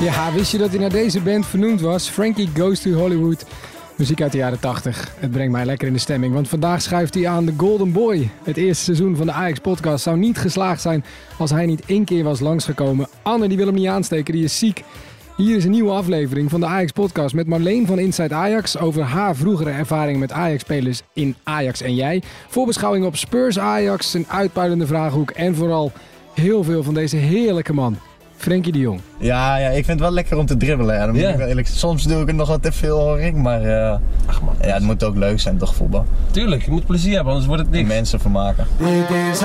Ja, wist je dat hij naar deze band vernoemd was? Frankie Goes to Hollywood. Muziek uit de jaren 80. Het brengt mij lekker in de stemming, want vandaag schuift hij aan de Golden Boy. Het eerste seizoen van de Ajax-podcast zou niet geslaagd zijn als hij niet één keer was langsgekomen. Anne, die wil hem niet aansteken, die is ziek. Hier is een nieuwe aflevering van de Ajax-podcast met Marleen van Inside Ajax over haar vroegere ervaring met Ajax-spelers in Ajax en jij. Voorbeschouwing op Spurs Ajax, een uitpuilende vraaghoek en vooral heel veel van deze heerlijke man. Frenkie de Jong. Ja, ja, ik vind het wel lekker om te dribbelen. Ja. Dan moet Ja. ik wel eerlijk, soms doe ik het nog wat te veel, hoor ik. Maar eh, Ach man, ja, het moet ook leuk zijn, toch, voetbal? tuurlijk, je moet plezier hebben, anders wordt het niks. Mensen vermaken. Dit is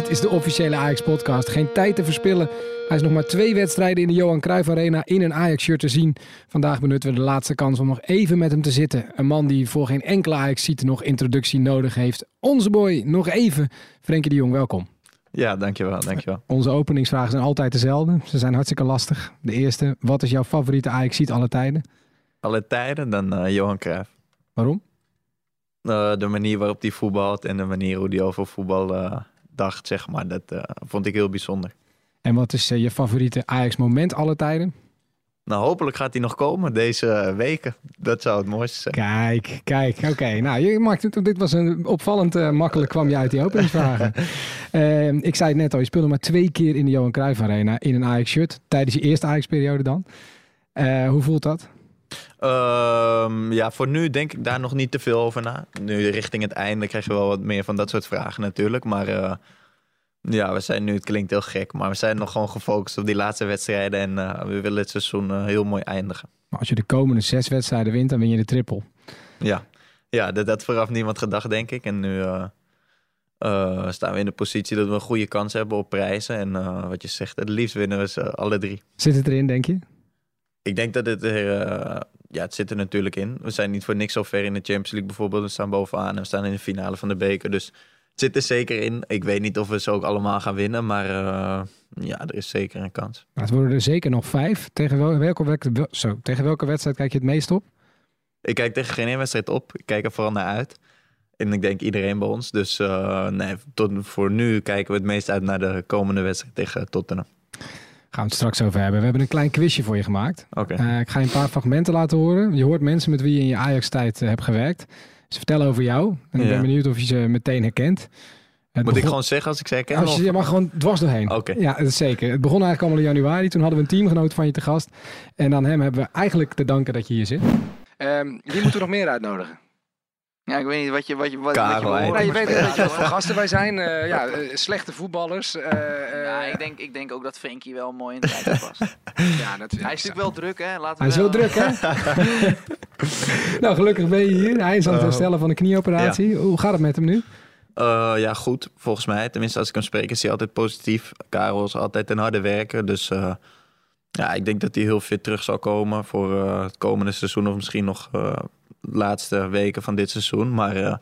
Dit is de officiële Ajax-podcast. Geen tijd te verspillen. Hij is nog maar twee wedstrijden in de Johan Cruijff Arena in een Ajax-shirt te zien. Vandaag benutten we de laatste kans om nog even met hem te zitten. Een man die voor geen enkele Ajax-ziet nog introductie nodig heeft. Onze boy, nog even. Frenkie de Jong, welkom. Ja, dankjewel, dankjewel. Onze openingsvragen zijn altijd dezelfde. Ze zijn hartstikke lastig. De eerste, wat is jouw favoriete Ajax-ziet alle tijden? Alle tijden dan eh, Johan Cruijff. Waarom? Eh, de manier waarop hij voetbalt en de manier hoe hij over voetbal eh, dacht, zeg maar, dat eh, vond ik heel bijzonder. En wat is eh, je favoriete Ajax-moment alle tijden? Nou, hopelijk gaat hij nog komen deze eh, weken. Dat zou het mooiste zijn. Kijk, kijk, oké. Nou, je maakt het, dit was een opvallend makkelijk kwam je uit die openingsvragen. Ik zei het net al, je speelde maar twee keer in de Johan Cruijff Arena in een Ajax-shirt. Tijdens je eerste Ajax-periode dan. Hoe voelt dat? Ehm, ja, voor nu denk ik daar nog niet te veel over na. Nu richting het einde krijg je wel wat meer van dat soort vragen natuurlijk. Maar eh, ja, we zijn nu, het klinkt heel gek, maar we zijn nog gewoon gefocust op die laatste wedstrijden. En eh, we willen het seizoen eh, heel mooi eindigen. Maar als je de komende zes wedstrijden wint, dan win je de triple. Ja, ja dat had vooraf niemand gedacht, denk ik. En nu staan we in de positie dat we een goede kans hebben op prijzen. En wat je zegt, het liefst winnen we ze alle drie. Zit het erin, denk je? Ik denk dat het er, eh, ja, het zit er natuurlijk in. We zijn niet voor niks zo ver in de Champions League bijvoorbeeld. We staan bovenaan en we staan in de finale van de beker. Dus het zit er zeker in. Ik weet niet of we ze ook allemaal gaan winnen, maar eh, ja, er is zeker een kans. Nou, het worden er zeker nog vijf. Tegen, wel, welke, welke, wel- zo, tegen welke wedstrijd kijk je het meest op? Ik kijk tegen geen één wedstrijd op. Ik kijk er vooral naar uit. En ik denk iedereen bij ons. Dus eh, nee, tot voor nu kijken we het meest uit naar de komende wedstrijd tegen Tottenham. Gaan we het straks over hebben. We hebben een klein quizje voor je gemaakt. Oké. Eh, ik ga je een paar fragmenten laten horen. Je hoort mensen met wie je in je Ajax-tijd eh, hebt gewerkt. Ze vertellen over jou. En ik ben benieuwd of je ze meteen herkent. Het Moet ik gewoon zeggen als ik ze herken? Als of- je, je mag gewoon dwars doorheen. Oké. Ja, dat is zeker. Het begon eigenlijk allemaal in januari. Toen hadden we een teamgenoot van je te gast. En aan hem hebben we eigenlijk te danken dat je hier zit. Ehm, wie moeten we nog meer uitnodigen? Ja, ik weet niet wat je... Wat je, wat, Karel, wat je. Nou, je weet Ja, weet je wat voor gasten wij zijn. Eh, ja, eh, slechte voetballers. eh, eh, Ja, ik denk, ik denk ook dat Frenkie wel mooi in de tijd past. ja, dat Hij is natuurlijk wel druk, hè? Laten we Hij is wel- druk, hè? nou, gelukkig ben je hier. Hij is aan het Oh. herstellen van een knieoperatie. Hoe gaat het met hem nu? Eh, ja, goed, volgens mij. Tenminste, als ik hem spreek, is hij altijd positief. Karel is altijd een harde werker. Dus eh, ja, ik denk dat hij heel fit terug zal komen voor eh, het komende seizoen. Of misschien nog eh, de laatste weken van dit seizoen. Maar eh,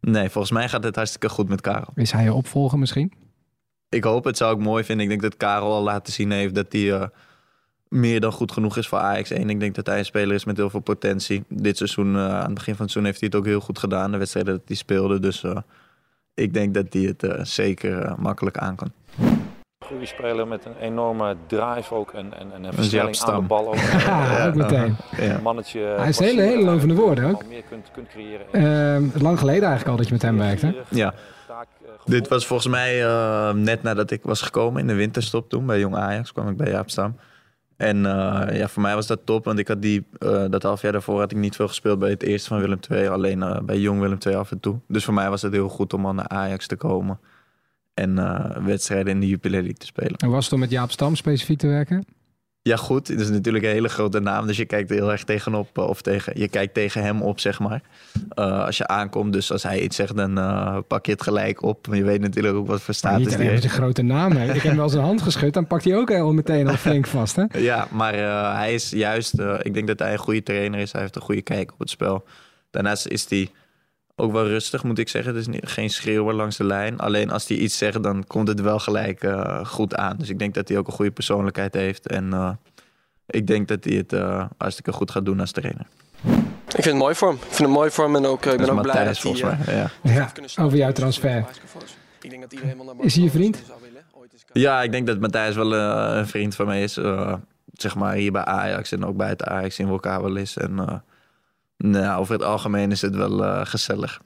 nee, volgens mij gaat het hartstikke goed met Karel. Is hij je opvolger misschien? Ik hoop het, zou ik mooi vinden. Ik denk dat Karel al laten zien heeft dat hij eh, meer dan goed genoeg is voor Ajax 1. Ik denk dat hij een speler is met heel veel potentie. Dit seizoen, eh, aan het begin van het seizoen, heeft hij het ook heel goed gedaan. De wedstrijden dat hij speelde. Dus ik denk dat hij het zeker makkelijk aan kan. Goede speler met een enorme drive ook en, en, en een versnelling aan de bal ook. Ja, ook meteen. Ja. Mannetje. Hij is hele, hele zeer lovende woorden ook. meer kunt, kunt creëren. Ehm, lang geleden eigenlijk al dat je met hem werkte. Ja. Dit was volgens mij eh, net nadat ik was gekomen in de winterstop toen bij Jong Ajax. kwam ik bij Jaap Stam. En eh, ja, voor mij was dat top, want ik had die, eh, dat half jaar daarvoor had ik niet veel gespeeld bij het eerste van Willem II. Alleen eh, bij Jong Willem II af en toe. Dus voor mij was het heel goed om al naar Ajax te komen. En eh, wedstrijden in de Jupiler League te spelen. En was het om met Jaap Stam specifiek te werken? Ja, goed. Het is natuurlijk een hele grote naam. Dus je kijkt heel erg tegenop. eh, Of tegen, je kijkt tegen hem op, zeg maar. Eh, als je aankomt. Dus als hij iets zegt, dan pak je het gelijk op. Maar je weet natuurlijk ook wat voor status niet die heeft. een grote naam. Hè. Ik heb hem wel zijn hand geschud, dan pakt hij ook al meteen al flink vast. Hè? Ja, maar hij is juist... ik denk dat hij een goede trainer is. Hij heeft een goede kijk op het spel. Daarnaast is hij ook wel rustig, moet ik zeggen. Dus niet, geen schreeuwen langs de lijn. Alleen als hij iets zegt, dan komt het wel gelijk eh, goed aan. Dus ik denk dat hij ook een goede persoonlijkheid heeft. En eh, ik denk dat hij het eh, hartstikke goed gaat doen als trainer. Ik vind het mooi voor hem. Ik vind het mooi voor hem en ook, ik ben is ook blij dat Matthijs, hij... volgens eh, mij. Ja. Ja, over jouw in transfer. Wijskevoos. Ik denk dat iedereen wel naar Is hij je vriend? is- Ja, ik denk dat Matthijs wel een vriend van mij is. eh, zeg maar hier bij Ajax en ook bij het Ajax zien we elkaar wel eens. En eh, nou, over het algemeen is het wel eh, gezellig.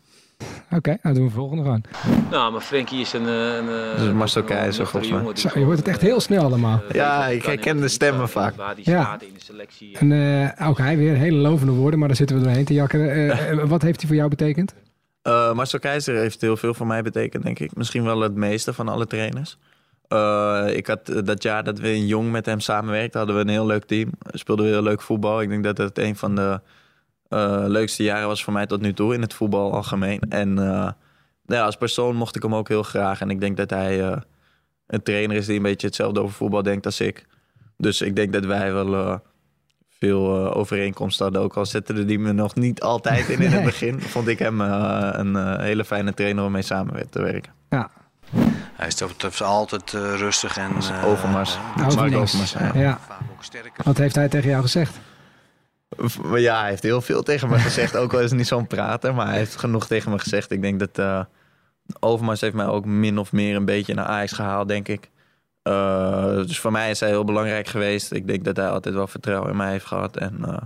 Oké, nou doen we de volgende gewoon. Nou, maar Frenkie is een... eh, een eh, Marcel Keizer, volgens mij. die Zo, je hoort het echt heel snel allemaal. Ja, ik herken de stemmen vaak. Waar die Ja. staat in de selectie. En eh, ook hij weer hele lovende woorden, maar daar zitten we doorheen te jakkeren. Eh, eh, wat heeft hij voor jou betekend? Eh Marcel Keizer heeft heel veel voor mij betekend, denk ik. Misschien wel het meeste van alle trainers. Eh, ik had dat jaar dat we in Jong met hem samenwerkten, hadden we een heel leuk team. Speelden we heel leuk voetbal. Ik denk dat het een van de eh, leukste jaren was voor mij tot nu toe in het voetbal algemeen. En eh, nou ja, als persoon mocht ik hem ook heel graag. En ik denk dat hij eh, een trainer is die een beetje hetzelfde over voetbal denkt als ik. Dus ik denk dat wij wel eh, veel overeenkomsten hadden. Ook al zette die me nog niet altijd in in het begin. Vond ik hem eh, een hele fijne trainer om mee samen te werken. Hij is altijd rustig en... Eh, Overmars. Overmars. Overmars, ja. Ja. Wat heeft hij tegen jou gezegd? Ja, hij heeft heel veel tegen me gezegd. Ook al is het niet zo'n prater, maar hij heeft genoeg tegen me gezegd. Ik denk dat eh, Overmars heeft mij ook min of meer een beetje naar Ajax gehaald, denk ik. Eh, dus voor mij is hij heel belangrijk geweest. Ik denk dat hij altijd wel vertrouwen in mij heeft gehad. En eh,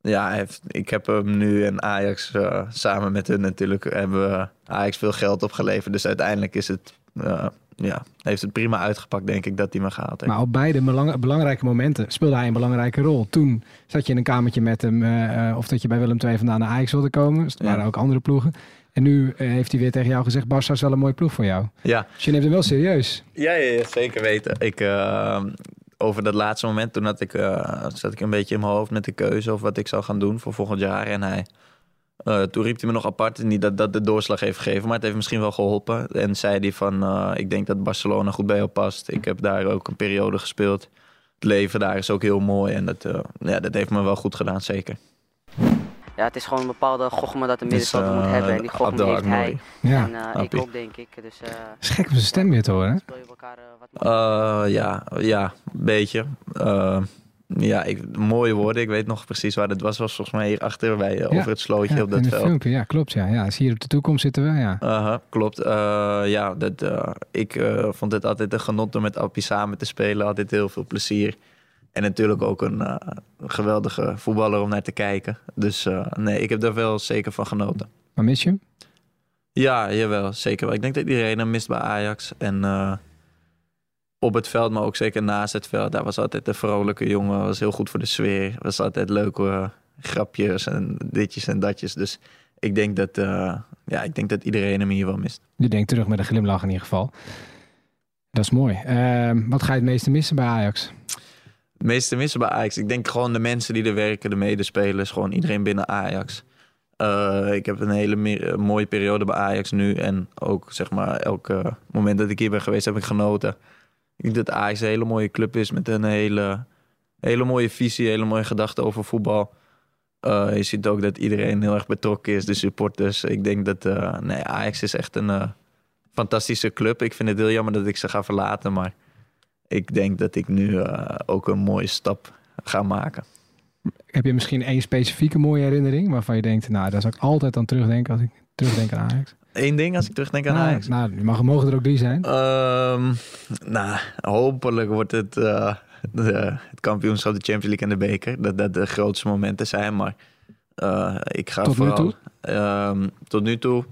ja, heeft, ik heb hem nu en Ajax samen met hun natuurlijk hebben Ajax veel geld opgeleverd. Dus uiteindelijk is het, ja, heeft het prima uitgepakt, denk ik, dat hij me gehaald heeft. Maar op beide belang- belangrijke momenten speelde hij een belangrijke rol. Toen zat je in een kamertje met hem, eh, of dat je bij Willem II vandaan naar Ajax wilde komen. Dus er Ja. waren ook andere ploegen. En nu eh, heeft hij weer tegen jou gezegd, Barça is wel een mooie ploeg voor jou. ja, Dus je neemt hem wel serieus. Ja, ja, ja, zeker weten. Ik, eh, over dat laatste moment, toen had ik, eh, zat ik een beetje in mijn hoofd met de keuze of wat ik zou gaan doen voor volgend jaar. En hij, eh, toen riep hij me nog apart, niet dat dat de doorslag heeft gegeven, maar het heeft misschien wel geholpen. En zei hij van, eh, ik denk dat Barcelona goed bij jou past. Ik heb daar ook een periode gespeeld. Het leven daar is ook heel mooi en dat, eh, ja, dat heeft me wel goed gedaan, zeker. Ja, het is gewoon een bepaalde gochme dat de Dus, middenvelder moet hebben. En die gochme heeft hij. Ja, En eh, ik ook, denk ik. Dus eh het is gek om zijn stem weer te horen. hè? speel je elkaar wat meer. Ja, ja, een beetje. Ja, ik, mooie woorden. Ik weet nog precies waar het was. was volgens mij hier achter bij, eh, Ja, over het slootje Ja, op dat veld. filmpje, ja, klopt. Ja. Ja, hier op de toekomst zitten we, ja. Klopt. Eh, ja, dat, eh, ik vond het altijd een genot om met Appie samen te spelen. Altijd heel veel plezier. En natuurlijk ook een geweldige voetballer om naar te kijken. Dus nee, ik heb daar wel zeker van genoten. Maar mis je hem? Ja, jawel, zeker wel. Ik denk dat iedereen hem mist bij Ajax. En op het veld, maar ook zeker naast het veld. Daar was altijd een vrolijke jongen. Was heel goed voor de sfeer. Was altijd leuke grapjes en ditjes en datjes. Dus ik denk dat, eh, ja, ik denk dat iedereen hem hier wel mist. Je denkt terug met een glimlach in ieder geval. Dat is mooi. Ehm, wat ga je het meeste missen bij Ajax? Het meeste missen bij Ajax. Ik denk gewoon de mensen die er werken, de medespelers, gewoon iedereen binnen Ajax. Eh, ik heb een hele mooie periode bij Ajax nu. En ook zeg maar, elk moment dat ik hier ben geweest, heb ik genoten. Ik denk dat Ajax een hele mooie club is met een hele, hele mooie visie, hele mooie gedachten over voetbal. Eh, je ziet ook dat iedereen heel erg betrokken is, de supporters. Ik denk dat eh, nee, Ajax is echt een eh, fantastische club. Ik vind het heel jammer dat ik ze ga verlaten, maar ik denk dat ik nu ook een mooie stap ga maken. Heb je misschien één specifieke mooie herinnering waarvan je denkt, nou, daar zou ik altijd aan terugdenken als ik terugdenk aan Ajax? Eén ding als ik terugdenk aan nou, Ajax. Nou, die mag, mogen er ook drie zijn. Ehm, nou, hopelijk wordt het eh, de, het kampioenschap, de Champions League en de beker. Dat dat de grootste momenten zijn. Maar eh, ik ga Tot nu vooral... toe? Ehm, tot nu toe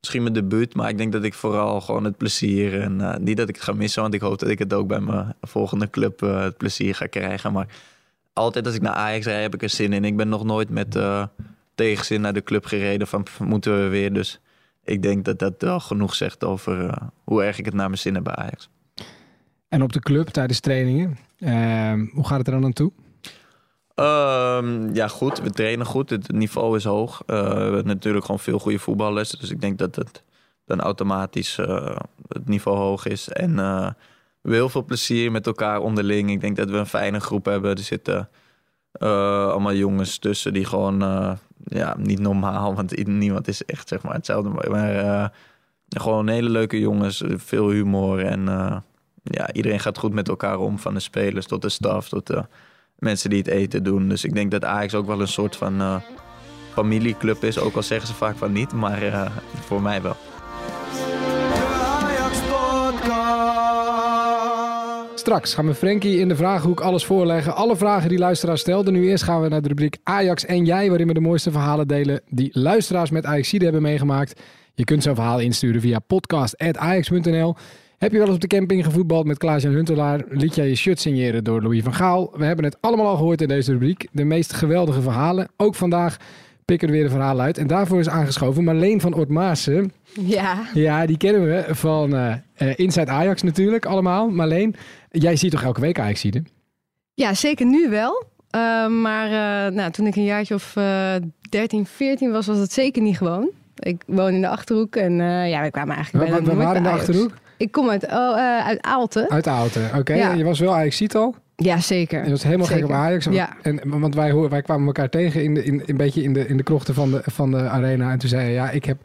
misschien mijn debuut. Maar ik denk dat ik vooral gewoon het plezier... En eh, niet dat ik het ga missen, want ik hoop dat ik het ook bij mijn volgende club het plezier ga krijgen. Maar altijd als ik naar Ajax rijd, heb ik er zin in. Ik ben nog nooit met tegenzin naar de club gereden van moeten we weer. Dus ik denk dat dat wel genoeg zegt over eh, hoe erg ik het naar mijn zin heb bij Ajax. En op de club tijdens trainingen, Ehm, hoe gaat het er dan aan toe? Ehm, ja, goed. We trainen goed. Het niveau is hoog. Eh, we hebben natuurlijk gewoon veel goede voetballers. Dus ik denk dat het dan automatisch eh, het niveau hoog is. En we hebben heel veel plezier met elkaar onderling. Ik denk dat we een fijne groep hebben. Er zitten allemaal jongens tussen die gewoon... ja, niet normaal, want niemand is echt zeg maar hetzelfde. Maar eh, gewoon hele leuke jongens. Veel humor en... eh, ja, iedereen gaat goed met elkaar om. Van de spelers tot de staf, tot de mensen die het eten doen. Dus ik denk dat Ajax ook wel een soort van eh, familieclub is. Ook al zeggen ze vaak van niet, maar voor mij wel. Straks gaan we Frankie in de vragenhoek alles voorleggen. Alle vragen die luisteraars stelden. Nu eerst gaan we naar de rubriek Ajax en jij, waarin we de mooiste verhalen delen die luisteraars met Ajaxide hebben meegemaakt. Je kunt zo'n verhaal insturen via podcast.ajax.nl. Heb je wel eens op de camping gevoetbald met Klaas-Jan Huntelaar? Liet jij je shirt signeren door Louis van Gaal? We hebben het allemaal al gehoord in deze rubriek. De meest geweldige verhalen. Ook vandaag pikken er weer een verhaal uit. En daarvoor is aangeschoven Marleen van Ortmaassen. Ja, Ja, die kennen we van eh, eh, Inside Ajax natuurlijk allemaal. Marleen, jij ziet toch elke week Ajax zieden? ja zeker nu wel. Uh, maar uh, nou, toen ik een jaartje of uh, 13, 14 was, was het zeker niet gewoon. Ik woon in de Achterhoek en ja, we kwamen eigenlijk waar nooit waren in de bij. Achterhoek? Ik kom uit, oh, uit Aalten. Uit Aalten, oké. Ja. Je was wel Ajax ziet al. Ja, zeker. Je was helemaal Zeker. gek op Ajax. Ja. En, want wij, wij kwamen elkaar tegen in de, in, een beetje in de, in de krochten van de, van de arena. En toen zei je, ja, ik heb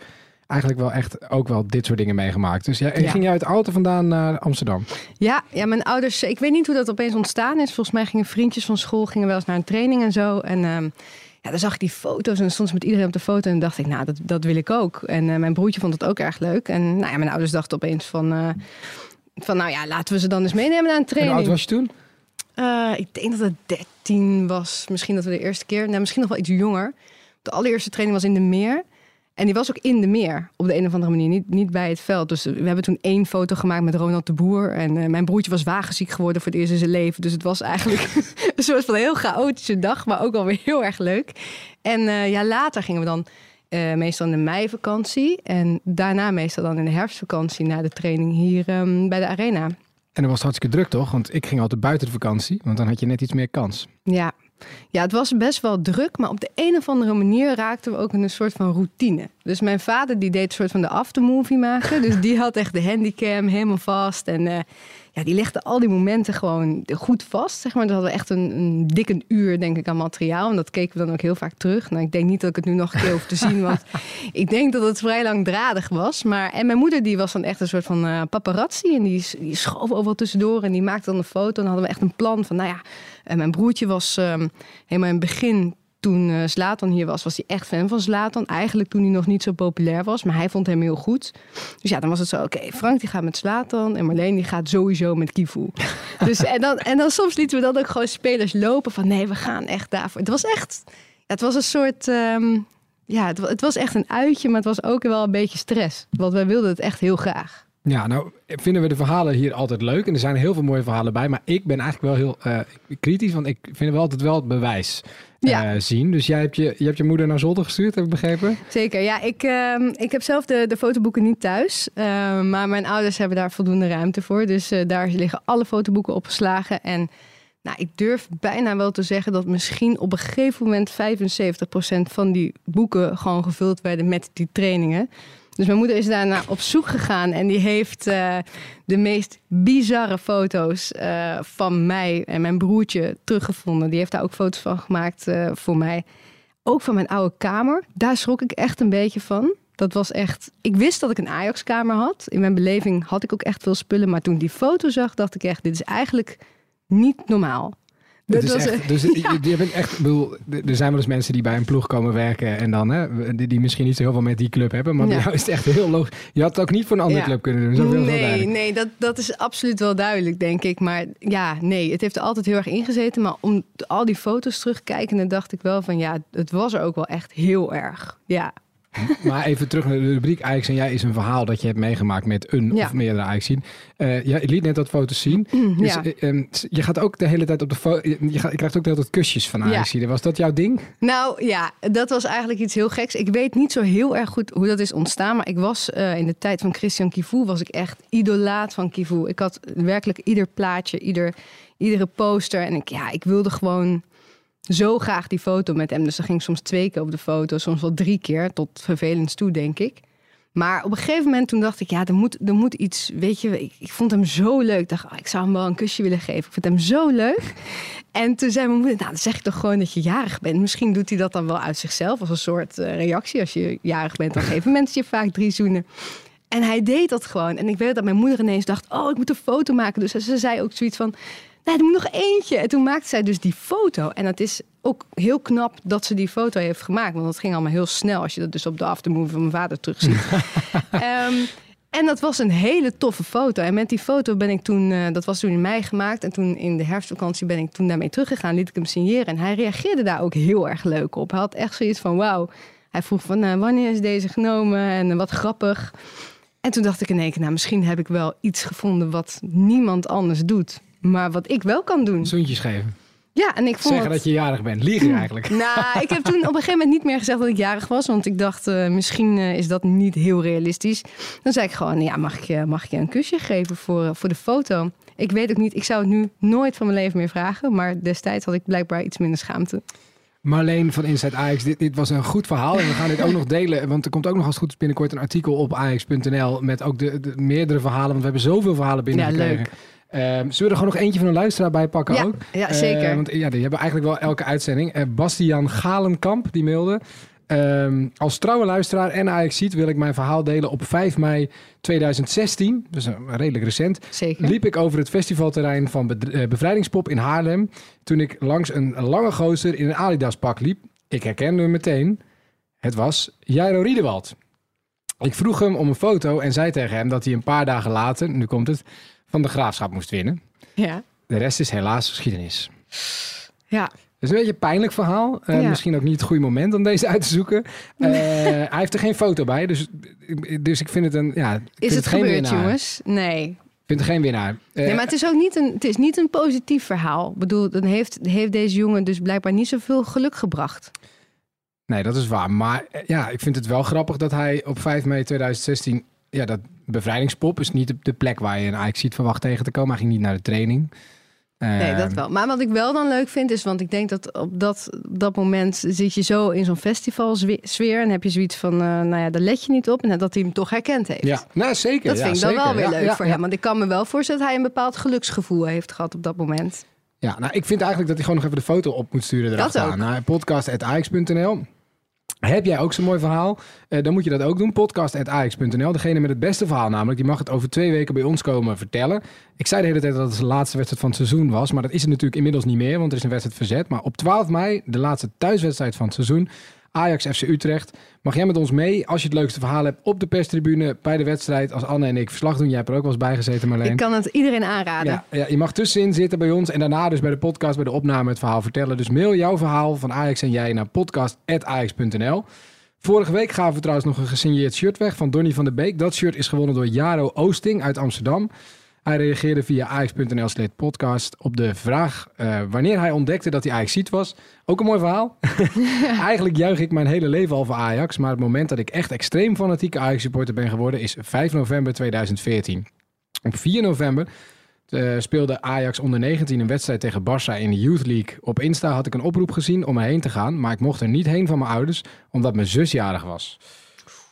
eigenlijk wel echt ook wel dit soort dingen meegemaakt. Dus ja, en Ja. ging je uit Aalten vandaan naar Amsterdam? Ja, ja, mijn ouders, ik weet niet hoe dat opeens ontstaan is. Volgens mij gingen vriendjes van school gingen wel eens naar een training en zo. En ehm, ja, dan zag ik die foto's en stond ze met iedereen op de foto. En dacht ik, nou, dat, dat wil ik ook. En eh, mijn broertje vond het ook erg leuk. En nou ja, mijn ouders dachten opeens van, eh, van nou ja, laten we ze dan eens meenemen naar een En hoe training. oud was je toen? Eh, ik denk dat het 13 was. Misschien dat we de eerste keer. Nou, misschien nog wel iets jonger. De allereerste training was in de meer. En die was ook in de meer. Op de een of andere manier. Niet, niet bij het veld. Dus we hebben toen één foto gemaakt met Ronald de Boer. En eh, mijn broertje was wagenziek geworden voor het eerst in zijn leven. Dus het was eigenlijk een soort van heel chaotische dag. Maar ook wel weer heel erg leuk. En eh, ja, later gingen we dan meestal in de meivakantie. En daarna meestal dan in de herfstvakantie naar de training hier ehm, bij de arena. En dan was hartstikke druk toch? Want ik ging altijd buiten de vakantie, want dan had je net iets meer kans. Ja. ja, het was best wel druk, maar op de een of andere manier raakten we ook in een soort van routine. Dus mijn vader die deed een soort van de aftermovie maken. Dus die had echt de handicam helemaal vast. En eh, ja, die legde al die momenten gewoon goed vast. Zeg maar. Dus hadden we echt een, een dikke uur, denk ik, aan materiaal. En dat keken we dan ook heel vaak terug. Nou, ik denk niet dat ik het nu nog een keer hoef te zien, want ik denk dat het vrij langdradig was. Maar, en mijn moeder die was dan echt een soort van eh, paparazzi. En die, die schoof overal tussendoor en die maakte dan een foto. En dan hadden we echt een plan van, nou ja, en mijn broertje was ehm, helemaal in het begin, toen eh Zlatan hier was, was hij echt fan van Zlatan. Eigenlijk toen hij nog niet zo populair was, maar hij vond hem heel goed. Dus ja, dan was het zo, oké, Frank die gaat met Zlatan en Marleen die gaat sowieso met Kivu. dus, en, dan, en dan soms lieten we dan ook gewoon spelers lopen van, nee, we gaan echt daarvoor. Het was echt, het was een soort... ehm, ja, het was echt een uitje, maar het was ook wel een beetje stress. Want wij wilden het echt heel graag. Ja, nou vinden we de verhalen hier altijd leuk. En er zijn heel veel mooie verhalen bij. Maar ik ben eigenlijk wel heel eh, kritisch, want ik vind wel altijd wel het bewijs eh, Ja. zien. Dus jij hebt, je, je hebt je moeder naar Zolder gestuurd, heb ik begrepen? Zeker, ja. Ik, ehm, ik heb zelf de, de fotoboeken niet thuis. ehm, maar mijn ouders hebben daar voldoende ruimte voor. Dus eh, daar liggen alle fotoboeken opgeslagen. En nou, ik durf bijna wel te zeggen dat misschien op een gegeven moment 75% van die boeken gewoon gevuld werden met die trainingen. Dus mijn moeder is daarna op zoek gegaan en die heeft eh, de meest bizarre foto's eh, van mij en mijn broertje teruggevonden. Die heeft daar ook foto's van gemaakt eh, voor mij. Ook van mijn oude kamer. Daar schrok ik echt een beetje van. Dat was echt. Ik wist dat ik een Ajax-kamer had. In mijn beleving had ik ook echt veel spullen. Maar toen die foto zag, dacht ik echt: dit is eigenlijk niet normaal. Dat Dat is echt, dus je, je bent echt, bedoel, er zijn wel eens mensen die bij een ploeg komen werken en dan, hè, die, die misschien niet zo heel veel met die club hebben, maar bij Ja. jou is het echt heel logisch. Je had het ook niet voor een andere Ja. club kunnen doen. Nee, nee dat, dat is absoluut wel duidelijk, denk ik. Maar ja, nee, het heeft er altijd heel erg ingezeten. Maar om al die foto's terugkijkende dacht ik wel van ja, het was er ook wel echt heel erg. Ja. Maar even terug naar de rubriek Ajax en jij is een verhaal dat je hebt meegemaakt met een Ja. of meerdere Ajax zien. Ja, je liet net dat foto's zien. Dus, ja. eh, ehm, je gaat ook de hele tijd op de foto. Je, krijgt ook de hele tijd kusjes van Ajax. Ja. Was dat jouw ding? Nou ja, dat was eigenlijk iets heel geks. Ik weet niet zo heel erg goed hoe dat is ontstaan. Maar ik was eh, in de tijd van Christian Kivu was ik echt idolaat van Kivu. Ik had werkelijk ieder plaatje, ieder, iedere poster. En ik, ja, ik wilde gewoon zo graag die foto met hem. Dus dan ging ik soms twee keer op de foto, soms wel drie keer. Tot vervelend toe, denk ik. Maar op een gegeven moment toen dacht ik, ja, er moet, er moet iets, weet je, ik, ik vond hem zo leuk. Ik dacht, oh, ik zou hem wel een kusje willen geven. Ik vind hem zo leuk. En toen zei mijn moeder, nou, dan zeg ik toch gewoon dat je jarig bent. Misschien doet hij dat dan wel uit zichzelf als een soort eh, reactie. Als je jarig bent, dan geven mensen je vaak drie zoenen. En hij deed dat gewoon. En ik weet dat mijn moeder ineens dacht, oh, ik moet een foto maken. Dus ze zei ook zoiets van, nee, er moet nog eentje. En toen maakte zij dus die foto. En het is ook heel knap dat ze die foto heeft gemaakt. Want dat ging allemaal heel snel als je dat dus op de aftermovie van mijn vader terugziet. Ehm, en dat was een hele toffe foto. En met die foto ben ik toen, eh, dat was toen in mei gemaakt. En toen in de herfstvakantie ben ik toen daarmee teruggegaan. Liet ik hem signeren. En hij reageerde daar ook heel erg leuk op. Hij had echt zoiets van, wauw. Hij vroeg van, eh, wanneer is deze genomen? En eh, wat grappig. En toen dacht ik in één keer, nou, misschien heb ik wel iets gevonden wat niemand anders doet. Maar wat ik wel kan doen. Zoentjes geven. Ja, en ik vond Zeggen dat je jarig bent. Liegen eigenlijk. nou, ik heb toen op een gegeven moment niet meer gezegd dat ik jarig was. Want ik dacht, eh, misschien eh, is dat niet heel realistisch. Dan zei ik gewoon, ja, mag ik je, mag ik je een kusje geven voor, eh, voor de foto? Ik weet ook niet, ik zou het nu nooit van mijn leven meer vragen. Maar destijds had ik blijkbaar iets minder schaamte. Marleen van Inside Ajax, dit, dit was een goed verhaal. En we gaan dit ook nog delen. Want er komt ook nog als het goed is binnenkort een artikel op ajax.nl. Met ook de, de meerdere verhalen. Want we hebben zoveel verhalen binnengekregen. leuk. Ehm, zullen we er gewoon nog eentje van een luisteraar bij pakken Ja, ook? ja, Eh, zeker. want ja, die hebben eigenlijk wel elke uitzending. Eh, Bastiaan Galenkamp, die mailde. ehm, als trouwe luisteraar en Ajax ziet wil ik mijn verhaal delen op 5 mei 2016. Dus redelijk recent. Zeker. Liep ik over het festivalterrein van Be- eh, Bevrijdingspop in Haarlem. Toen ik langs een lange gozer in een Adidas pak liep. Ik herkende hem meteen. Het was Jairo Riedewald. Ik vroeg hem om een foto en zei tegen hem dat hij een paar dagen later, nu komt het, van de graafschap moest winnen. Ja. De rest is helaas geschiedenis. Ja. Het is een beetje een pijnlijk verhaal. Eh, Ja. Misschien ook niet het goede moment om deze uit te zoeken. Eh, hij heeft er geen foto bij, dus, dus ik vind het een. Ja, Is het geen gebeurd, winnaar. jongens? Nee. Ik vind het geen winnaar. Eh, nee, maar het is ook niet een, het is niet een positief verhaal. Ik bedoel, dan heeft, heeft deze jongen dus blijkbaar niet zoveel geluk gebracht. Nee, dat is waar. Maar ja, ik vind het wel grappig dat hij op 5 mei 2016... Ja, dat bevrijdingspop is niet de, de plek waar je een Ajax ziet verwacht tegen te komen. Hij ging niet naar de training. Nee, dat Ehm, wel. Maar wat ik wel dan leuk vind is, want ik denk dat op dat, op dat moment zit je zo in zo'n festivalsfeer en heb je zoiets van, eh, nou ja, daar let je niet op en dat hij hem toch herkend heeft. Ja, nou zeker. Dat ja, vind ik dan zeker. wel weer Ja, leuk ja, voor hem, want ik kan me wel voorstellen dat hij een bepaald geluksgevoel heeft gehad op dat moment. Ja, nou, ik vind eigenlijk dat hij gewoon nog even de foto op moet sturen erachteraan. Naar podcast.ajax.nl. Heb jij ook zo'n mooi verhaal? Eh, dan moet je dat ook doen. Podcast.ajax.nl. Degene met het beste verhaal namelijk, die mag het over twee weken bij ons komen vertellen. Ik zei de hele tijd dat het de laatste wedstrijd van het seizoen was. Maar dat is het natuurlijk inmiddels niet meer, want er is een wedstrijd verzet. Maar op 12 mei, de laatste thuiswedstrijd van het seizoen. Ajax FC Utrecht. Mag jij met ons mee als je het leukste verhaal hebt op de perstribune bij de wedstrijd. Als Anne en ik verslag doen. Jij hebt er ook wel eens bij gezeten Marleen. Ik kan het iedereen aanraden. Ja, ja, je mag tussenin zitten bij ons en daarna dus bij de podcast, bij de opname het verhaal vertellen. Dus mail jouw verhaal van Ajax en jij naar podcast.ajax.nl. Vorige week gaven we trouwens nog een gesigneerd shirt weg van Donny van der Beek. Dat shirt is gewonnen door Jaro Oosting uit Amsterdam. Hij reageerde via ajax.nl slash podcast op de vraag eh, wanneer hij ontdekte dat hij Ajax ziet was. Ook een mooi verhaal. Eigenlijk juich ik mijn hele leven al voor Ajax. Maar het moment dat ik echt extreem fanatieke Ajax supporter ben geworden is 5 november 2014. Op 4 november eh, speelde Ajax onder 19 een wedstrijd tegen Barça in de Youth League. Op Insta had ik een oproep gezien om erheen te gaan, maar ik mocht er niet heen van mijn ouders, omdat mijn zus jarig was.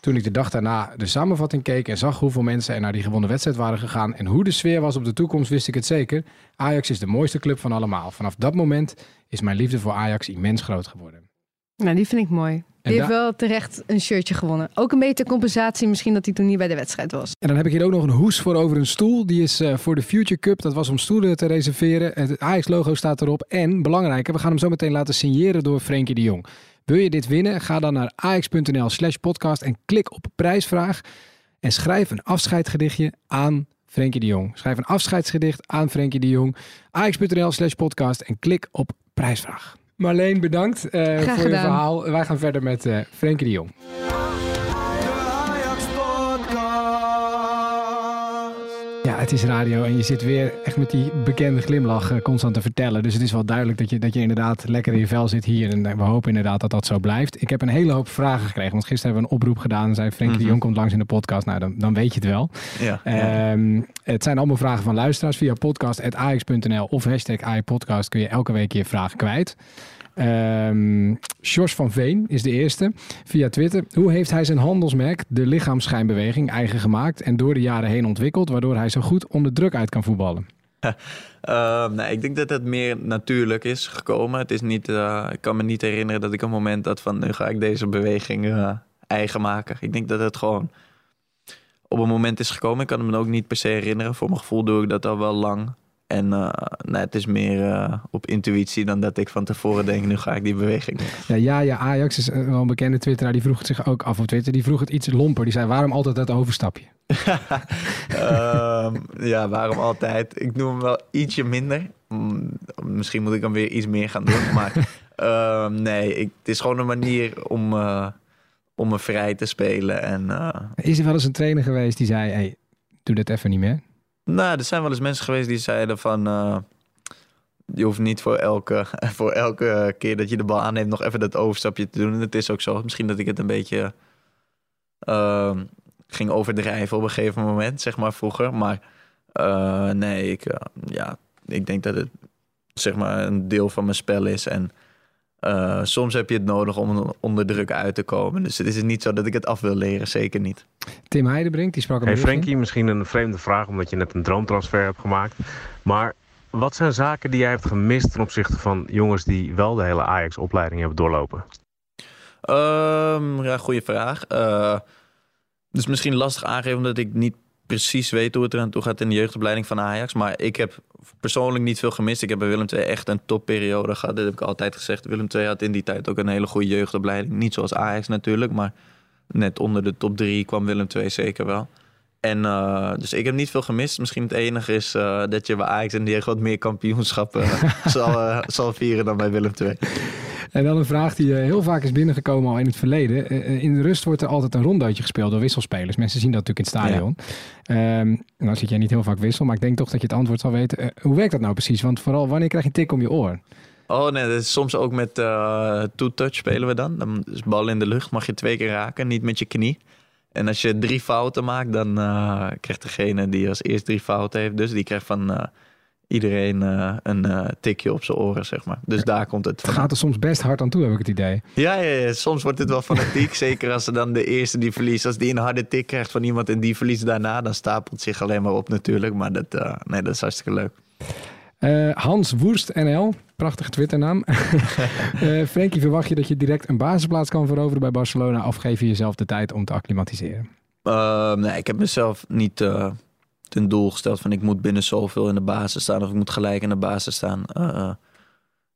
Toen ik de dag daarna de samenvatting keek en zag hoeveel mensen er naar die gewonnen wedstrijd waren gegaan en hoe de sfeer was op de toekomst, wist ik het zeker. Ajax is de mooiste club van allemaal. Vanaf dat moment is mijn liefde voor Ajax immens groot geworden. Nou, die vind ik mooi. Die heeft wel terecht een shirtje gewonnen. Ook een beetje compensatie misschien dat hij toen niet bij de wedstrijd was. En dan heb ik hier ook nog een hoes voor over een stoel. Die is eh, voor de Future Cup. Dat was om stoelen te reserveren. Het Ajax-logo staat erop. En belangrijker, we gaan hem zo meteen laten signeren door Frenkie de Jong. Wil je dit winnen? Ga dan naar ajax.nl slash podcast en klik op prijsvraag. En schrijf een afscheidsgedichtje aan Frenkie de Jong. Schrijf een afscheidsgedicht aan Frenkie de Jong. ajax.nl slash podcast en klik op prijsvraag. Marleen, bedankt eh, voor je verhaal. Wij gaan verder met eh Frenkie de Jong. Het is radio en je zit weer echt met die bekende glimlach eh, constant te vertellen. Dus het is wel duidelijk dat je, dat je inderdaad lekker in je vel zit hier. En eh, we hopen inderdaad dat dat zo blijft. Ik heb een hele hoop vragen gekregen, want gisteren hebben we een oproep gedaan. Zei Frenkie de Mhm. Jong komt langs in de podcast. Nou, dan, dan weet je het wel. Ja, ja. Ehm, het zijn allemaal vragen van luisteraars. Via podcast.ax.nl of hashtag AIPodcast kun je elke week je vraag kwijt. Ehm Sjors van Veen is de eerste. Via Twitter. Hoe heeft hij zijn handelsmerk, de lichaamsschijnbeweging, eigen gemaakt en door de jaren heen ontwikkeld, waardoor hij zo goed onder druk uit kan voetballen? Uh, nee, ik denk dat het meer natuurlijk is gekomen. Het is niet, uh, ik kan me niet herinneren dat ik een moment had van nu ga ik deze beweging uh, eigen maken. Ik denk dat het gewoon op een moment is gekomen. Ik kan me ook niet per se herinneren. Voor mijn gevoel doe ik dat al wel lang. En uh, nee, het is meer uh, op intuïtie dan dat ik van tevoren denk, nu ga ik die beweging doen. Ja, ja, ja, Ajax is wel een bekende twitteraar. Die vroeg het zich ook af op Twitter. Die vroeg het iets lomper. Die zei, waarom altijd dat overstapje? uh, ja, waarom altijd? Ik doe hem wel ietsje minder. Misschien moet ik hem weer iets meer gaan doen. Maar uh, nee, ik, het is gewoon een manier om, om me vrij te spelen. En, is er wel eens een trainer geweest die zei, hey, doe dat even niet meer? Nou, er zijn wel eens mensen geweest die zeiden van... Uh, je hoeft niet voor elke, voor elke keer dat je de bal aanneemt... nog even dat overstapje te doen. En het is ook zo. Misschien dat ik het een beetje uh, ging overdrijven op een gegeven moment, zeg maar, vroeger. Maar uh, nee, ik, ja, ik denk dat het zeg maar een deel van mijn spel is. En uh, soms heb je het nodig om onder druk uit te komen. Dus het is niet zo dat ik het af wil leren, zeker niet. Tim Heidebrink, die sprak Hey Frankie, misschien een vreemde vraag omdat je net een droomtransfer hebt gemaakt. Maar wat zijn zaken die jij hebt gemist ten opzichte van jongens die wel de hele Ajax-opleiding hebben doorlopen? Um, ja, goede vraag. Uh, dus misschien lastig aangeven omdat ik niet precies weet hoe het eraan toe gaat in de jeugdopleiding van Ajax. Maar ik heb persoonlijk niet veel gemist. Ik heb bij Willem II echt een topperiode gehad. Dat heb ik altijd gezegd. Willem II had in die tijd ook een hele goede jeugdopleiding. Niet zoals Ajax natuurlijk, maar net onder de top drie kwam Willem II zeker wel. En uh, dus ik heb niet veel gemist. Misschien het enige is uh, dat je bij Ajax en die wat meer kampioenschappen uh, zal, zal vieren dan bij Willem II. En dan een vraag die heel vaak is binnengekomen al in het verleden. in de rust wordt er altijd een rondootje gespeeld door wisselspelers. Mensen zien dat natuurlijk in het stadion. Ja. Um, nou zit jij niet heel vaak wissel, maar ik denk toch dat je het antwoord zal weten. hoe werkt dat nou precies? Want vooral wanneer krijg je een tik om je oor? Oh nee, dat is soms ook met two-touch spelen we dan. Dan is bal in de lucht, mag je twee keer raken, niet met je knie. En als je drie fouten maakt, dan uh, krijgt degene die als eerst drie fouten heeft, dus die krijgt van uh, iedereen uh, een tikje op zijn oren, zeg maar. Dus daar komt het van. Het gaat er soms best hard aan toe, heb ik het idee. Ja, ja, ja. soms wordt het wel fanatiek. zeker als er dan de eerste die verliest, als die een harde tik krijgt van iemand en die verliest daarna, dan stapelt het zich alleen maar op natuurlijk. Maar dat, nee, dat is hartstikke leuk. Uh, Hans Woerst NL, prachtige Twitternaam. uh, Frankie, verwacht je dat je direct een basisplaats kan veroveren bij Barcelona of geef je jezelf de tijd om te acclimatiseren? Uh, nee, ik heb mezelf niet uh, ten doel gesteld van ik moet binnen zoveel in de basis staan of ik moet gelijk in de basis staan.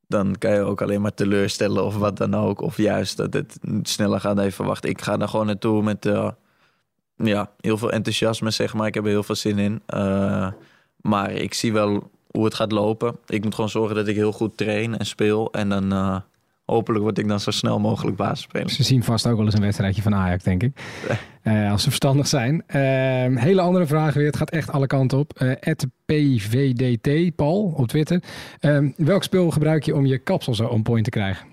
Dan kan je ook alleen maar teleurstellen of wat dan ook. Of juist dat het sneller gaat je verwacht. Ik ga daar gewoon naartoe met ja, heel veel enthousiasme, zeg maar. Ik heb er heel veel zin in. maar ik zie wel hoe het gaat lopen. Ik moet gewoon zorgen dat ik heel goed train en speel. En dan uh, hopelijk word ik dan zo snel mogelijk basisspeler. Ze zien vast ook wel eens een wedstrijdje van Ajax, denk ik. Uh, als ze verstandig zijn. Uh, hele andere vragen weer. Het gaat echt alle kanten op. PVDT, Paul, op Twitter. Ehm, welk spul gebruik je om je kapsel zo on point te krijgen?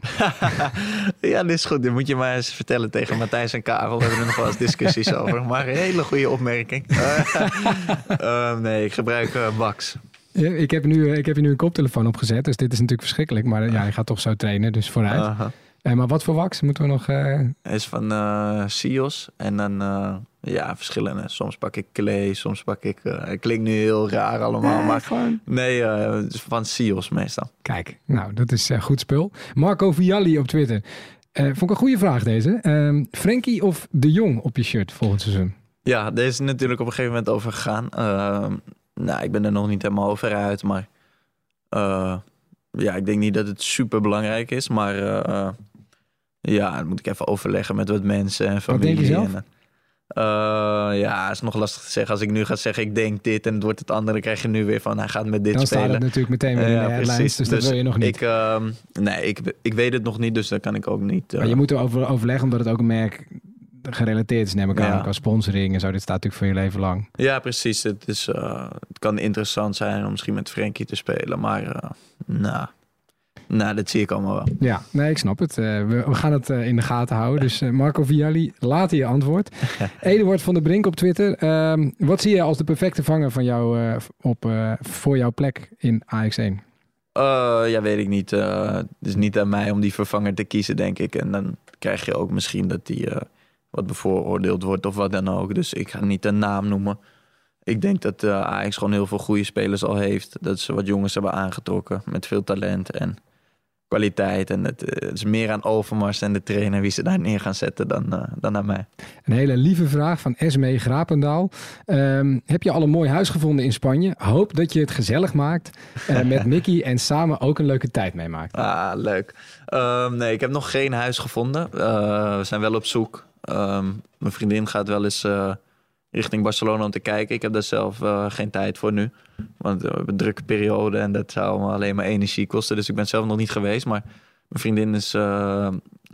ja, dat is goed. Dat moet je maar eens vertellen tegen Matthijs en Karel. We hebben er nog wel eens discussies over. Maar een hele goede opmerking. Ehm, nee, ik gebruik Wax. Ja, ik, heb nu, ik heb je nu een koptelefoon opgezet, dus dit is natuurlijk verschrikkelijk. Maar ja, je gaat toch zo trainen, dus vooruit. Uh -huh. uh, maar wat voor wax moeten we nog... Uh... Is van Sios en dan ja, verschillende. Soms pak ik clay, soms pak ik... het klinkt nu heel raar allemaal, maar gewoon... nee, van Sios meestal. Kijk, nou, dat is goed spul. Marco Vialli op Twitter. vond ik een goede vraag deze. Ehm, Frankie of De Jong op je shirt volgend seizoen? Ja, deze is natuurlijk op een gegeven moment over gegaan. Ehm, nou, ik ben er nog niet helemaal over uit, maar uh, ja, ik denk niet dat het super belangrijk is, maar uh, ja, dan moet ik even overleggen met wat mensen en familie. Wat denk je zelf? Uh, ja, is nog lastig te zeggen. Als ik nu ga zeggen, ik denk dit en het wordt het andere, dan krijg je nu weer van, hij gaat met dit dan spelen. Dan staat het natuurlijk meteen weer in de headlines, precies. dus dat dus wil je nog niet. Ik, nee, ik, ik weet het nog niet, dus dat kan ik ook niet. Maar je moet erover overleggen, omdat het ook een merk gerelateerd is, neem ik aan. Qua sponsoring en zo. Dit staat natuurlijk voor je leven lang. Ja, precies. Het, is, eh, het kan interessant zijn om misschien met Frenkie te spelen. Maar eh, nou, nou, dat zie ik allemaal wel. Ja, nee, ik snap het. Eh, we, we gaan het in de gaten houden. Dus eh, Marco Vialli, later je antwoord. Eduard van der Brink op Twitter. Ehm, wat zie je als de perfecte vanger van jou, op, voor jouw plek in AX1? Eh, ja, weet ik niet. Het is niet aan mij om die vervanger te kiezen, denk ik. En dan krijg je ook misschien dat die wat bevooroordeeld wordt of wat dan ook. Dus ik ga niet een naam noemen. Ik denk dat eh Ajax gewoon heel veel goede spelers al heeft. Dat ze wat jongens hebben aangetrokken met veel talent en kwaliteit. En het, eh, het is meer aan Overmars en de trainer wie ze daar neer gaan zetten dan, eh, dan aan mij. Een hele lieve vraag van Esme Grapendaal. Ehm, heb je al een mooi huis gevonden in Spanje? Hoop dat je het gezellig maakt eh, met Mickey en samen ook een leuke tijd meemaakt. Ah, leuk. Ehm, nee, ik heb nog geen huis gevonden. We zijn wel op zoek. Ehm, mijn vriendin gaat wel eens eh, richting Barcelona om te kijken. Ik heb daar zelf eh, geen tijd voor nu. Want we hebben een drukke periode en dat zou me alleen maar energie kosten. Dus ik ben zelf nog niet geweest. Maar mijn vriendin is eh,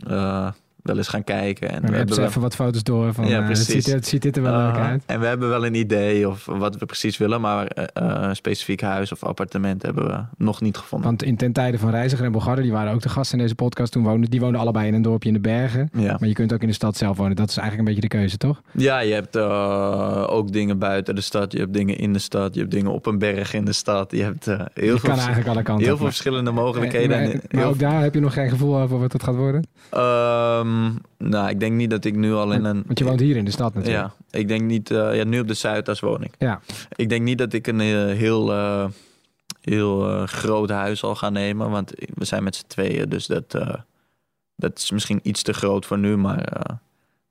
eh, wel eens gaan kijken. En Maar we hebben wel- even wat foto's door van Ja, eh, het, precies. ziet, het ziet dit er wel leuk Aha. uit. En we hebben wel een idee of wat we precies willen. Maar eh, eh, een specifiek huis of appartement hebben we nog niet gevonden. Want in ten tijde van Reiziger en Bogarde, die waren ook de gasten in deze podcast. Toen woonden, die woonden allebei in een dorpje in de bergen. Ja. Maar je kunt ook in de stad zelf wonen. Dat is eigenlijk een beetje de keuze, toch? Ja, je hebt ook dingen buiten de stad. Je hebt dingen in de stad. Je hebt dingen op een berg in de stad. Je hebt heel, Je veel, kan eigenlijk alle kanten heel veel verschillende mogelijkheden. En maar ook daar heb je nog geen gevoel over wat het gaat worden. Ehm, nou, ik denk niet dat ik nu al in een... Want je woont hier in de stad natuurlijk. Ja, ik denk niet... eh, ja, nu op de Zuidas woon ik. Ja. Ik denk niet dat ik een eh, heel, eh, heel groot huis zal gaan nemen. Want we zijn met z'n tweeën, dus dat, dat is misschien iets te groot voor nu. Maar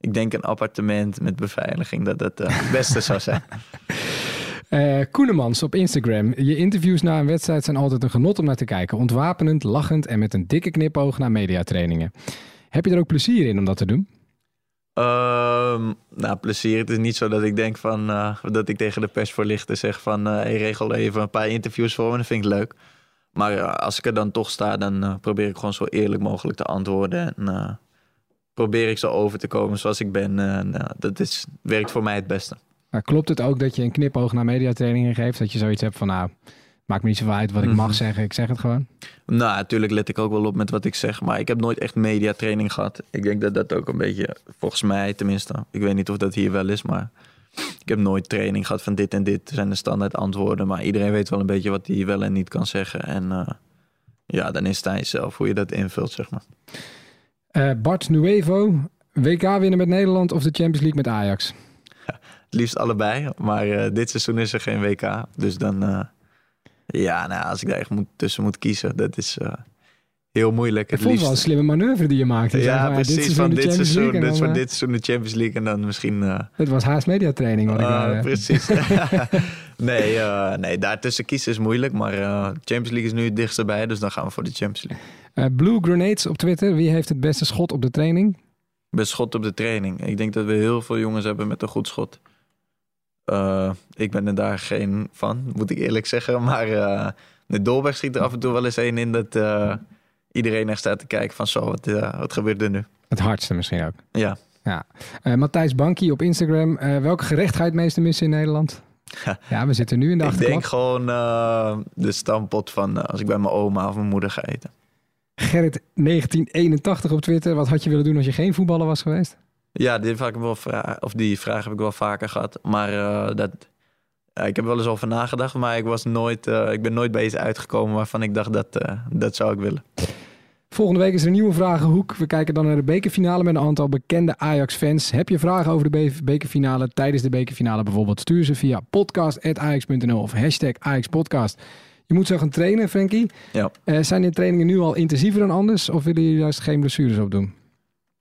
ik denk een appartement met beveiliging dat dat het beste zou zijn. Eh Koenemans op Instagram. Je interviews na een wedstrijd zijn altijd een genot om naar te kijken. Ontwapenend, lachend en met een dikke knipoog naar mediatrainingen. Heb je er ook plezier in om dat te doen? Ehm, nou, plezier. Het is niet zo dat ik denk van eh, dat ik tegen de persvoorlichter zeg van hey, regel even een paar interviews voor me. Dat vind ik leuk. Maar eh, als ik er dan toch sta, dan probeer ik gewoon zo eerlijk mogelijk te antwoorden. En probeer ik zo over te komen zoals ik ben. En eh, dat is, werkt voor mij het beste. Maar klopt het ook dat je een knipoog naar mediatrainingen geeft? Dat je zoiets hebt van, nou, maakt me niet zoveel uit wat ik mag Mhm. zeggen. Ik zeg het gewoon. Nou, natuurlijk let ik ook wel op met wat ik zeg. Maar ik heb nooit echt mediatraining gehad. Ik denk dat dat ook een beetje, volgens mij tenminste. Ik weet niet of dat hier wel is, maar ik heb nooit training gehad van dit en dit zijn de standaard antwoorden. Maar iedereen weet wel een beetje wat hij wel en niet kan zeggen. En eh, ja, dan is het aan jezelf hoe je dat invult, zeg maar. Eh, Bart Nuevo, WK winnen met Nederland of de Champions League met Ajax? Het liefst allebei. Maar eh, dit seizoen is er geen WK. Dus dan, ja, nou, als ik daar echt moet, tussen moet kiezen, dat is eh, heel moeilijk. Het vond het wel een slimme manoeuvre die je maakte. Ja, van, precies. seizoen van dit seizoen, voor eh, dit seizoen de Champions League en dan misschien... eh, Het was haast mediatraining. Wat ik Ah, eh, precies. nee, eh, nee, daartussen kiezen is moeilijk. Maar eh, Champions League is nu het dichtst bij, dus dan gaan we voor de Champions League. Eh, Blue Grenades op Twitter. Wie heeft het beste schot op de training? Best schot op de training. Ik denk dat we heel veel jongens hebben met een goed schot. Eh, ik ben er daar geen van, moet ik eerlijk zeggen. Maar eh de Dolberg schiet er af en toe wel eens één in dat eh, iedereen echt staat te kijken van zo, wat, wat gebeurt er nu? Het hardste misschien ook. Ja. ja. Matthijs Bankie op Instagram. Welke gerecht ga je het meeste missen in Nederland? Ja, we zitten nu in de Ik achterklap. denk gewoon de stampot van als ik bij mijn oma of mijn moeder ga eten. Gerrit 1981 op Twitter. Wat had je willen doen als je geen voetballer was geweest? Ja, die, vraag heb ik wel of die vraag heb ik wel vaker gehad. Maar eh, dat, ik heb er wel eens over nagedacht, maar ik, was nooit, eh, ik ben nooit bij iets uitgekomen waarvan ik dacht dat, eh, dat zou ik willen. Volgende week is er een nieuwe vragenhoek. We kijken dan naar de bekerfinale met een aantal bekende Ajax-fans. Heb je vragen over de be- bekerfinale tijdens de bekerfinale bijvoorbeeld? Stuur ze via podcast.ajax.nl of hashtag AjaxPodcast. Je moet zo gaan trainen, Frankie. Ja. Zijn de trainingen nu al intensiever dan anders? Of willen jullie juist geen blessures opdoen?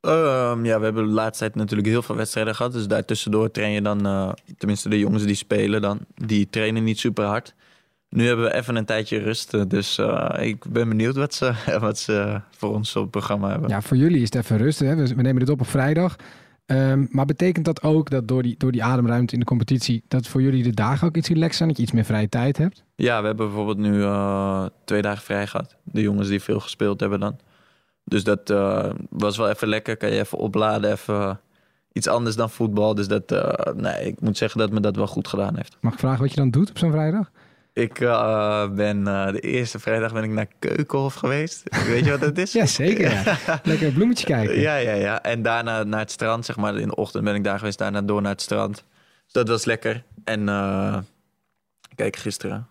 Ehm, ja, we hebben de laatste tijd natuurlijk heel veel wedstrijden gehad. Dus daartussendoor train je dan, eh, tenminste de jongens die spelen dan, die trainen niet super hard. Nu hebben we even een tijdje rust. eh, Dus eh, ik ben benieuwd wat ze, wat ze voor ons op het programma hebben. Ja, voor jullie is het even rust. Hè? We nemen dit op op vrijdag. Ehm, maar betekent dat ook dat door die, door die ademruimte in de competitie... dat voor jullie de dagen ook iets relaxed zijn? Dat je iets meer vrije tijd hebt? Ja, we hebben bijvoorbeeld nu twee dagen vrij gehad. De jongens die veel gespeeld hebben dan. Dus dat eh, was wel even lekker. Kan je even opladen, even iets anders dan voetbal. Dus dat, eh, nee, ik moet zeggen dat me dat wel goed gedaan heeft. Mag ik vragen wat je dan doet op zo'n vrijdag? Ik eh, ben eh, de eerste vrijdag ben ik naar Keukenhof geweest. Weet je wat dat is? Ja, zeker. Ja. Lekker bloemetje kijken. Ja, ja, ja. En daarna naar het strand, zeg maar. In de ochtend ben ik daar geweest, daarna door naar het strand. Dus dat was lekker. En eh, kijk, gisteren.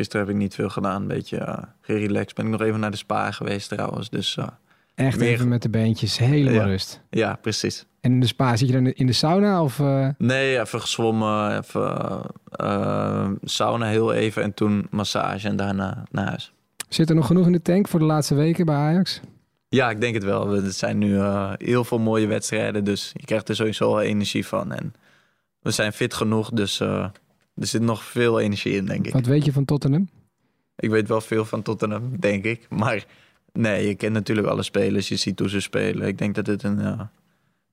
Gisteren heb ik niet veel gedaan. Een beetje uh, gerelaxed. Ben ik nog even naar de spa geweest trouwens. Dus eh, Echt meer- even met de beentjes, helemaal Ja. rust. ja, precies. En in de spa, zit je dan in de sauna of... eh, Nee, even gezwommen, even eh, sauna heel even en toen massage en daarna naar huis. zit er nog genoeg in de tank voor de laatste weken bij Ajax? Ja, ik denk het wel. We- Er zijn nu heel veel mooie wedstrijden, dus je krijgt er sowieso wel energie van. En we zijn fit genoeg, dus er zit nog veel energie in, denk ik. Wat weet je van Tottenham? Ik weet wel veel van Tottenham, denk ik. Maar nee, je kent natuurlijk alle spelers. Je ziet hoe ze spelen. Ik denk dat het een, een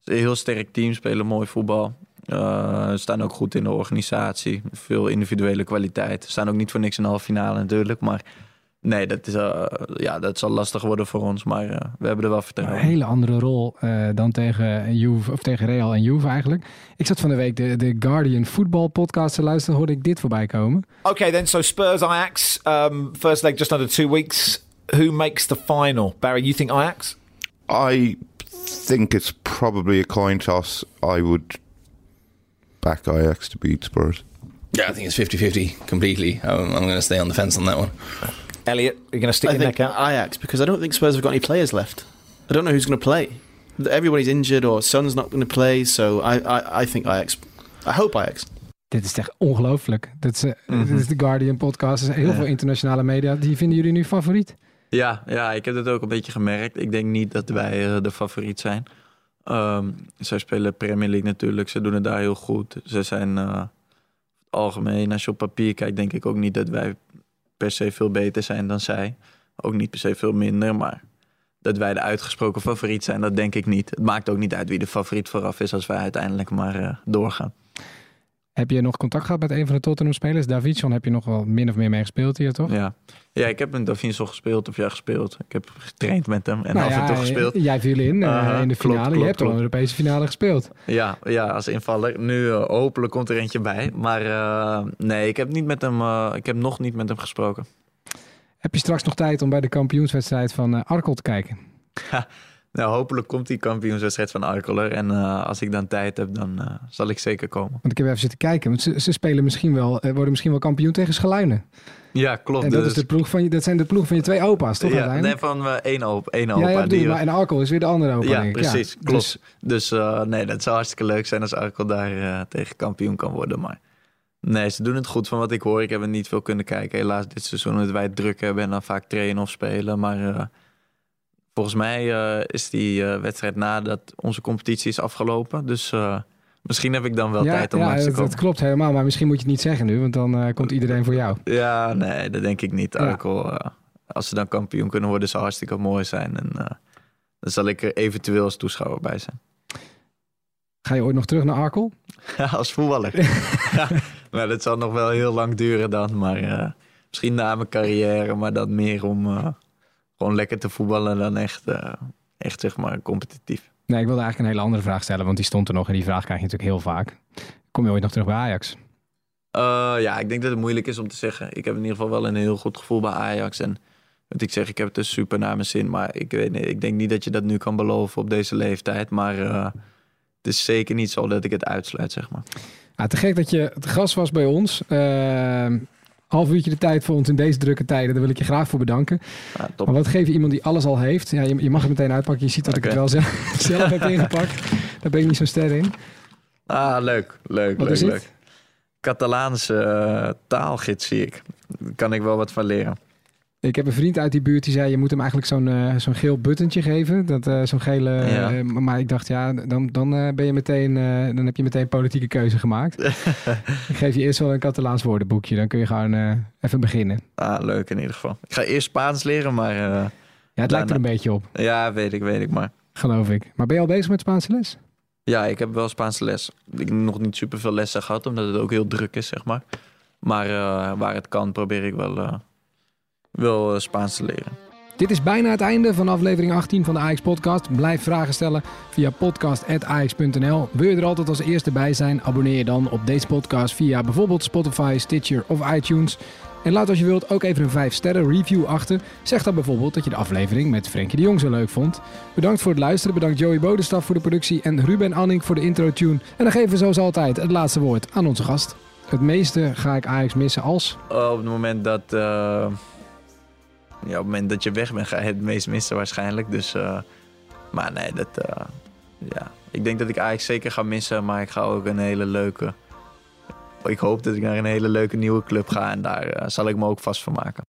heel sterk team spelen, mooi voetbal. Ze staan ook goed in de organisatie. Veel individuele kwaliteit. Ze staan ook niet voor niks in de halve finale natuurlijk. Maar nee, dat, is, eh, ja, dat zal lastig worden voor ons. Maar eh, we hebben er wel Een vertrouwen in. hele andere rol eh, dan tegen, Juve, of tegen Real en Juve eigenlijk. Ik zat van de week de, de Guardian Football podcast te luisteren. Hoorde ik dit voorbij komen. Okay, then. So Spurs Ajax, um, first leg just under two weeks. Who makes the final? Barry, you think Ajax? I think it's probably a coin toss. I would back Ajax to beat Spurs. Yeah, I think it's 50-50 completely. I'm, I'm going to stay on the fence on that one. Elliot, you're going to stick I your think neck out? Ajax because I don't think Spurs have got any players left. I don't know who's going to play. Everybody's injured or Son's not going to play, so I, I, I think Ajax. I hope Ajax. Dit is echt ongelooflijk. Dit is, Mhm. dit is de Guardian podcast. Er zijn heel Ja. veel internationale media. Die vinden jullie nu favoriet? Ja, ja, ik heb het ook een beetje gemerkt. Ik denk niet dat wij eh, de favoriet zijn. Ehm, zij spelen Premier League natuurlijk. Ze doen het daar heel goed. Ze zijn eh, algemeen, als je op papier kijkt, denk ik ook niet dat wij per se veel beter zijn dan zij. Ook niet per se veel minder, maar dat wij de uitgesproken favoriet zijn, dat denk ik niet. Het maakt ook niet uit wie de favoriet vooraf is als wij uiteindelijk maar eh, doorgaan. Heb je nog contact gehad met een van de Tottenham-spelers? Davidson heb je nog wel min of meer mee gespeeld hier, toch? Ja, ja ik heb met Davinson gespeeld, of ja, gespeeld. Ik heb getraind met hem en Nou af en ja, toe gespeeld. Jij viel in eh, in de klopt, finale. je hebt al een. Europese finale gespeeld. Ja, ja, als invaller. Nu eh, hopelijk komt er eentje bij. Maar eh, nee, ik heb, niet met hem, ik heb nog niet met hem gesproken. Heb je straks nog tijd om bij de kampioenswedstrijd van Arkel te kijken? Nou, hopelijk komt die kampioenswedstrijd van Arkeler. En eh, als ik dan tijd heb, dan eh, zal ik zeker komen. Want ik heb even zitten kijken. Want ze, ze spelen misschien wel, eh, worden misschien wel kampioen tegen Schaluinen. Ja, klopt. en dat, dus- is de ploeg van je, dat zijn de ploeg van je twee opa's, toch ja, nee, van eh, één opa. Één ja, opa ja, die, maar en Arkel is weer de andere opa, ja, denk ik. precies. Ja, klopt. Dus Dus, nee, dat zou hartstikke leuk zijn als Arkel daar tegen kampioen kan worden. Maar nee, ze doen het goed van wat ik hoor. Ik heb er niet veel kunnen kijken. Helaas dit seizoen omdat wij het druk hebben en dan vaak trainen of spelen. Maar volgens mij eh, is die eh, wedstrijd nadat onze competitie is afgelopen. Dus eh, misschien heb ik dan wel ja, tijd om ja, langs te dat, komen. dat klopt helemaal. Maar misschien moet je het niet zeggen nu, want dan komt iedereen voor jou. Ja, nee, dat denk ik niet. Ja. Arkel, als ze dan kampioen kunnen worden, zou hartstikke mooi zijn. En dan zal ik er eventueel als toeschouwer bij zijn. Ga je ooit nog terug naar Arkel? Ja, als voetballer. ja, maar dat zal nog wel heel lang duren dan. Maar misschien na mijn carrière, maar dan meer om gewoon lekker te voetballen dan echt, eh, echt zeg maar competitief. Nee, ik wilde eigenlijk een hele andere vraag stellen, want die stond er nog en die vraag krijg je natuurlijk heel vaak. Kom je ooit nog terug bij Ajax? Eh, ja, ik denk dat het moeilijk is om te zeggen. Ik heb in ieder geval wel een heel goed gevoel bij Ajax. En wat ik zeg, ik heb het dus super naar mijn zin. Maar ik, weet, niet, ik denk niet dat je dat nu kan beloven op deze leeftijd. Maar eh, het is zeker niet zo dat ik het uitsluit, zeg maar. Ja, te gek dat je het gast was bij ons. Half uurtje de tijd voor ons in deze drukke tijden. Daar wil ik je graag voor bedanken. Ja. Maar wat geef je iemand die alles al heeft? Ja, je, je mag het meteen uitpakken. Je ziet dat ik het wel zelf, zelf heb ingepakt. Daar ben ik niet zo ster in. Ah, leuk. Leuk, Wat leuk, leuk. Catalaanse eh, taalgids zie ik. Daar kan ik wel wat van leren. Ik heb een vriend uit die buurt die zei... je moet hem eigenlijk zo'n eh, zo'n geel buttentje geven. Dat, eh, zo'n gele... Ja. eh, maar ik dacht, ja, dan, dan, ben je meteen, dan heb je meteen een politieke keuze gemaakt. ik geef je eerst wel een Catalaans woordenboekje. Dan kun je gewoon even beginnen. Ah, leuk in ieder geval. Ik ga eerst Spaans leren, maar... Ja, het lijkt er een beetje op, Ja, weet ik, weet ik maar. geloof ik. Maar ben je al bezig met Spaanse les? Ja, ik heb wel Spaanse les. Ik heb nog niet super veel lessen gehad, omdat het ook heel druk is, zeg maar. Maar waar het kan, probeer ik wel, wel eh, Spaans te leren. Dit is bijna het einde van aflevering 18 van de Ajax Podcast. Blijf vragen stellen via podcast.ajax.nl. Wil je er altijd als eerste bij zijn? Abonneer je dan op deze podcast via bijvoorbeeld Spotify, Stitcher of iTunes. En laat als je wilt ook even een 5 sterren review achter. Zeg dan bijvoorbeeld dat je de aflevering met Frenkie de Jong zo leuk vond. Bedankt voor het luisteren. Bedankt Joey Bodenstaf voor de productie en Ruben Anning voor de intro tune. En dan geven we zoals altijd het laatste woord aan onze gast. Het meeste ga ik Ajax missen als... Op het moment dat, eh, ja, op het moment dat je weg bent, ga je het meest missen waarschijnlijk. Dus, eh, maar nee, dat, eh, ja. ik denk dat ik Ajax zeker ga missen, maar ik ga ook een hele leuke... Ik hoop dat ik naar een hele leuke nieuwe club ga en daar eh, zal ik me ook vast van maken.